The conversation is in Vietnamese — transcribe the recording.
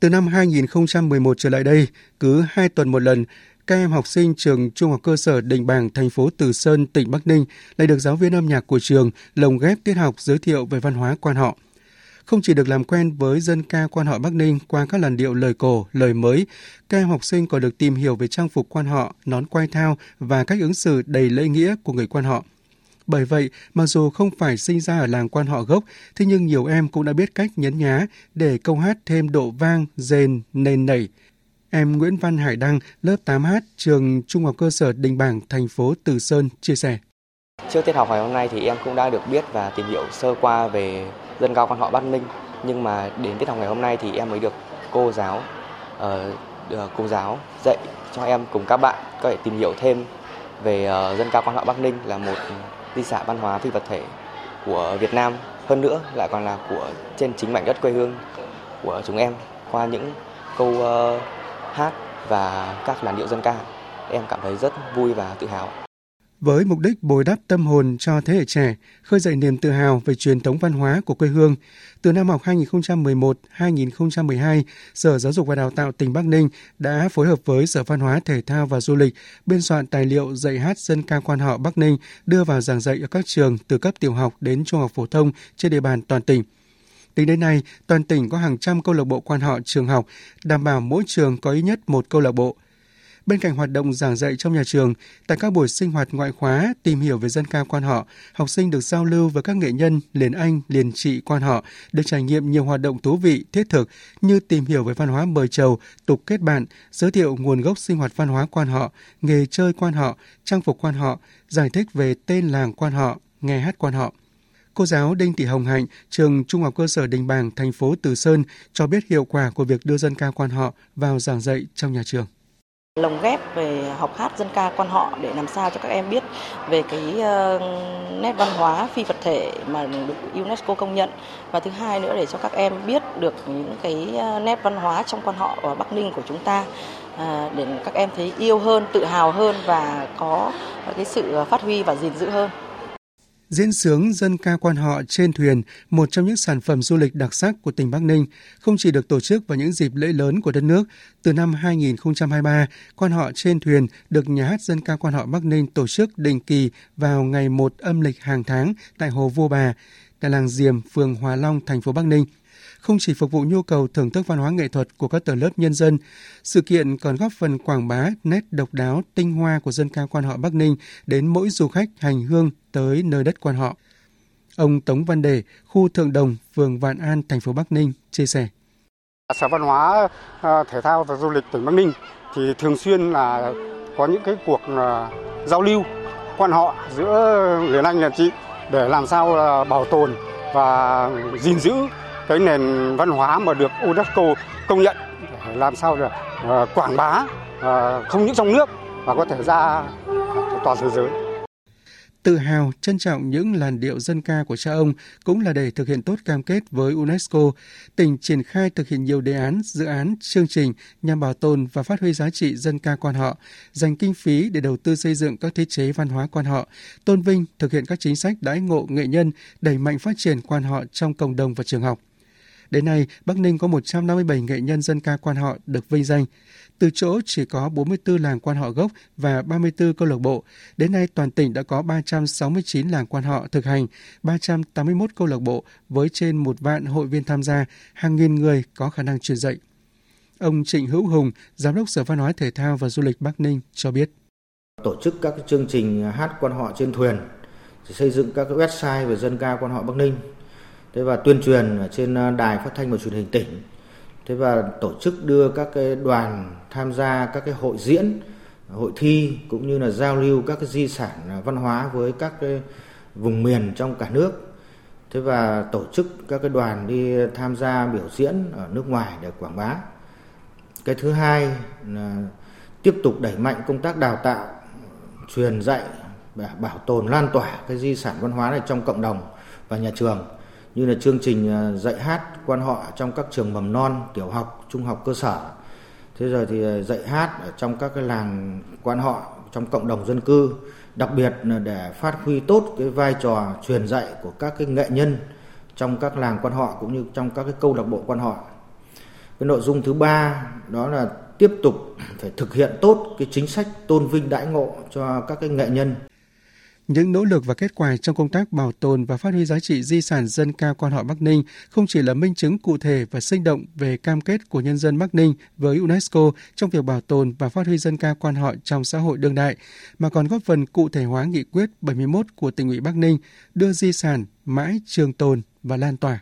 Từ năm 2011 trở lại đây, cứ 2 tuần một lần, các em học sinh trường Trung học cơ sở Đình Bàng, thành phố Từ Sơn, tỉnh Bắc Ninh lại được giáo viên âm nhạc của trường lồng ghép tiết học giới thiệu về văn hóa quan họ. Không chỉ được làm quen với dân ca quan họ Bắc Ninh qua các làn điệu lời cổ, lời mới, các em học sinh còn được tìm hiểu về trang phục quan họ, nón quai thao và cách ứng xử đầy lễ nghĩa của người quan họ. Bởi vậy, mặc dù không phải sinh ra ở làng quan họ gốc, thế nhưng nhiều em cũng đã biết cách nhấn nhá để câu hát thêm độ vang, rền, nền nảy. Em Nguyễn Văn Hải Đăng, lớp 8H, trường Trung học cơ sở Đình Bảng, thành phố Từ Sơn, chia sẻ. Trước tiết học ngày hôm nay thì em cũng đã được biết và tìm hiểu sơ qua về dân cao quan họ Bắc Ninh. Nhưng mà đến tiết học ngày hôm nay thì em mới được cô giáo, uh, cô giáo dạy cho em cùng các bạn có thể tìm hiểu thêm về uh, dân cao quan họ Bắc Ninh là một di sản văn hóa phi vật thể của Việt Nam. Hơn nữa lại còn là của trên chính mảnh đất quê hương của chúng em qua những câu uh, hát và các làn điệu dân ca. Em cảm thấy rất vui và tự hào với mục đích bồi đắp tâm hồn cho thế hệ trẻ, khơi dậy niềm tự hào về truyền thống văn hóa của quê hương. Từ năm học 2011-2012, Sở Giáo dục và Đào tạo tỉnh Bắc Ninh đã phối hợp với Sở Văn hóa Thể thao và Du lịch biên soạn tài liệu dạy hát dân ca quan họ Bắc Ninh đưa vào giảng dạy ở các trường từ cấp tiểu học đến trung học phổ thông trên địa bàn toàn tỉnh. Tính đến nay, toàn tỉnh có hàng trăm câu lạc bộ quan họ trường học, đảm bảo mỗi trường có ít nhất một câu lạc bộ – Bên cạnh hoạt động giảng dạy trong nhà trường, tại các buổi sinh hoạt ngoại khóa tìm hiểu về dân ca quan họ, học sinh được giao lưu với các nghệ nhân liền anh, liền trị quan họ, được trải nghiệm nhiều hoạt động thú vị, thiết thực như tìm hiểu về văn hóa mời chầu, tục kết bạn, giới thiệu nguồn gốc sinh hoạt văn hóa quan họ, nghề chơi quan họ, trang phục quan họ, giải thích về tên làng quan họ, nghe hát quan họ. Cô giáo Đinh Thị Hồng Hạnh, trường Trung học cơ sở Đình Bàng, thành phố Từ Sơn cho biết hiệu quả của việc đưa dân ca quan họ vào giảng dạy trong nhà trường lồng ghép về học hát dân ca quan họ để làm sao cho các em biết về cái ờ, nét văn hóa phi vật thể mà được UNESCO công nhận và thứ hai nữa để cho các em biết được những cái ờ, nét văn hóa trong quan họ ở Bắc Ninh của chúng ta ờ, để các em thấy yêu hơn, tự hào hơn và có cái sự phát huy và gìn giữ hơn. Diễn sướng dân ca quan họ trên thuyền, một trong những sản phẩm du lịch đặc sắc của tỉnh Bắc Ninh, không chỉ được tổ chức vào những dịp lễ lớn của đất nước. Từ năm 2023, quan họ trên thuyền được nhà hát dân ca quan họ Bắc Ninh tổ chức định kỳ vào ngày 1 âm lịch hàng tháng tại Hồ Vô Bà, tại làng Diềm, phường Hòa Long, thành phố Bắc Ninh – không chỉ phục vụ nhu cầu thưởng thức văn hóa nghệ thuật của các tầng lớp nhân dân, sự kiện còn góp phần quảng bá nét độc đáo tinh hoa của dân ca quan họ Bắc Ninh đến mỗi du khách hành hương tới nơi đất quan họ. Ông Tống Văn Đề, khu Thượng Đồng, phường Vạn An, thành phố Bắc Ninh chia sẻ. Sở Văn hóa ờ, Thể thao và Du lịch tỉnh Bắc Ninh thì thường xuyên là có những cái cuộc ờ, giao lưu quan họ giữa người anh và chị để làm sao ờ, bảo tồn và gìn giữ cái nền văn hóa mà được UNESCO công nhận để làm sao để ờ, quảng bá ờ, không những trong nước mà có thể ra toàn thế giới. Tự hào, trân trọng những làn điệu dân ca của cha ông cũng là để thực hiện tốt cam kết với UNESCO. Tỉnh triển khai thực hiện nhiều đề án, dự án, chương trình nhằm bảo tồn và phát huy giá trị dân ca quan họ, dành kinh phí để đầu tư xây dựng các thiết chế văn hóa quan họ, tôn vinh, thực hiện các chính sách đãi ngộ nghệ nhân, đẩy mạnh phát triển quan họ trong cộng đồng và trường học. Đến nay, Bắc Ninh có 157 nghệ nhân dân ca quan họ được vinh danh. Từ chỗ chỉ có 44 làng quan họ gốc và 34 câu lạc bộ, đến nay toàn tỉnh đã có 369 làng quan họ thực hành, 381 câu lạc bộ với trên một vạn hội viên tham gia, hàng nghìn người có khả năng truyền dạy. Ông Trịnh Hữu Hùng, Giám đốc Sở Văn hóa Thể thao và Du lịch Bắc Ninh cho biết. Tổ chức các chương trình hát quan họ trên thuyền, xây dựng các website về dân ca quan họ Bắc Ninh thế và tuyên truyền ở trên à, đài phát thanh và truyền hình tỉnh. Thế và tổ chức đưa các cái đoàn tham gia các cái hội diễn, hội thi cũng như là giao lưu các cái di sản à, văn hóa với các cái vùng miền trong cả nước. Thế và tổ chức các cái đoàn đi tham gia biểu diễn ở nước ngoài để quảng bá. Cái thứ hai là tiếp tục đẩy mạnh công tác đào tạo, truyền dạy và bảo tồn, lan tỏa cái di sản văn hóa này trong cộng đồng và nhà trường như là chương trình à, dạy hát quan họ trong các trường mầm non, tiểu học, trung học cơ sở. Thế rồi thì à, dạy hát ở trong các cái làng quan họ trong cộng đồng dân cư, đặc biệt là để phát huy tốt cái vai trò truyền dạy của các cái nghệ nhân trong các làng quan họ cũng như trong các cái câu lạc bộ quan họ. Cái nội dung thứ ba đó là tiếp tục phải thực hiện tốt cái chính sách tôn vinh đãi ngộ cho các cái nghệ nhân những nỗ lực và kết quả trong công tác bảo tồn và phát huy giá trị di sản dân ca quan họ Bắc Ninh không chỉ là minh chứng cụ thể và sinh động về cam kết của nhân dân Bắc Ninh với UNESCO trong việc bảo tồn và phát huy dân ca quan họ trong xã hội đương đại, mà còn góp phần cụ thể hóa nghị quyết 71 của tỉnh ủy Bắc Ninh đưa di sản mãi trường tồn và lan tỏa.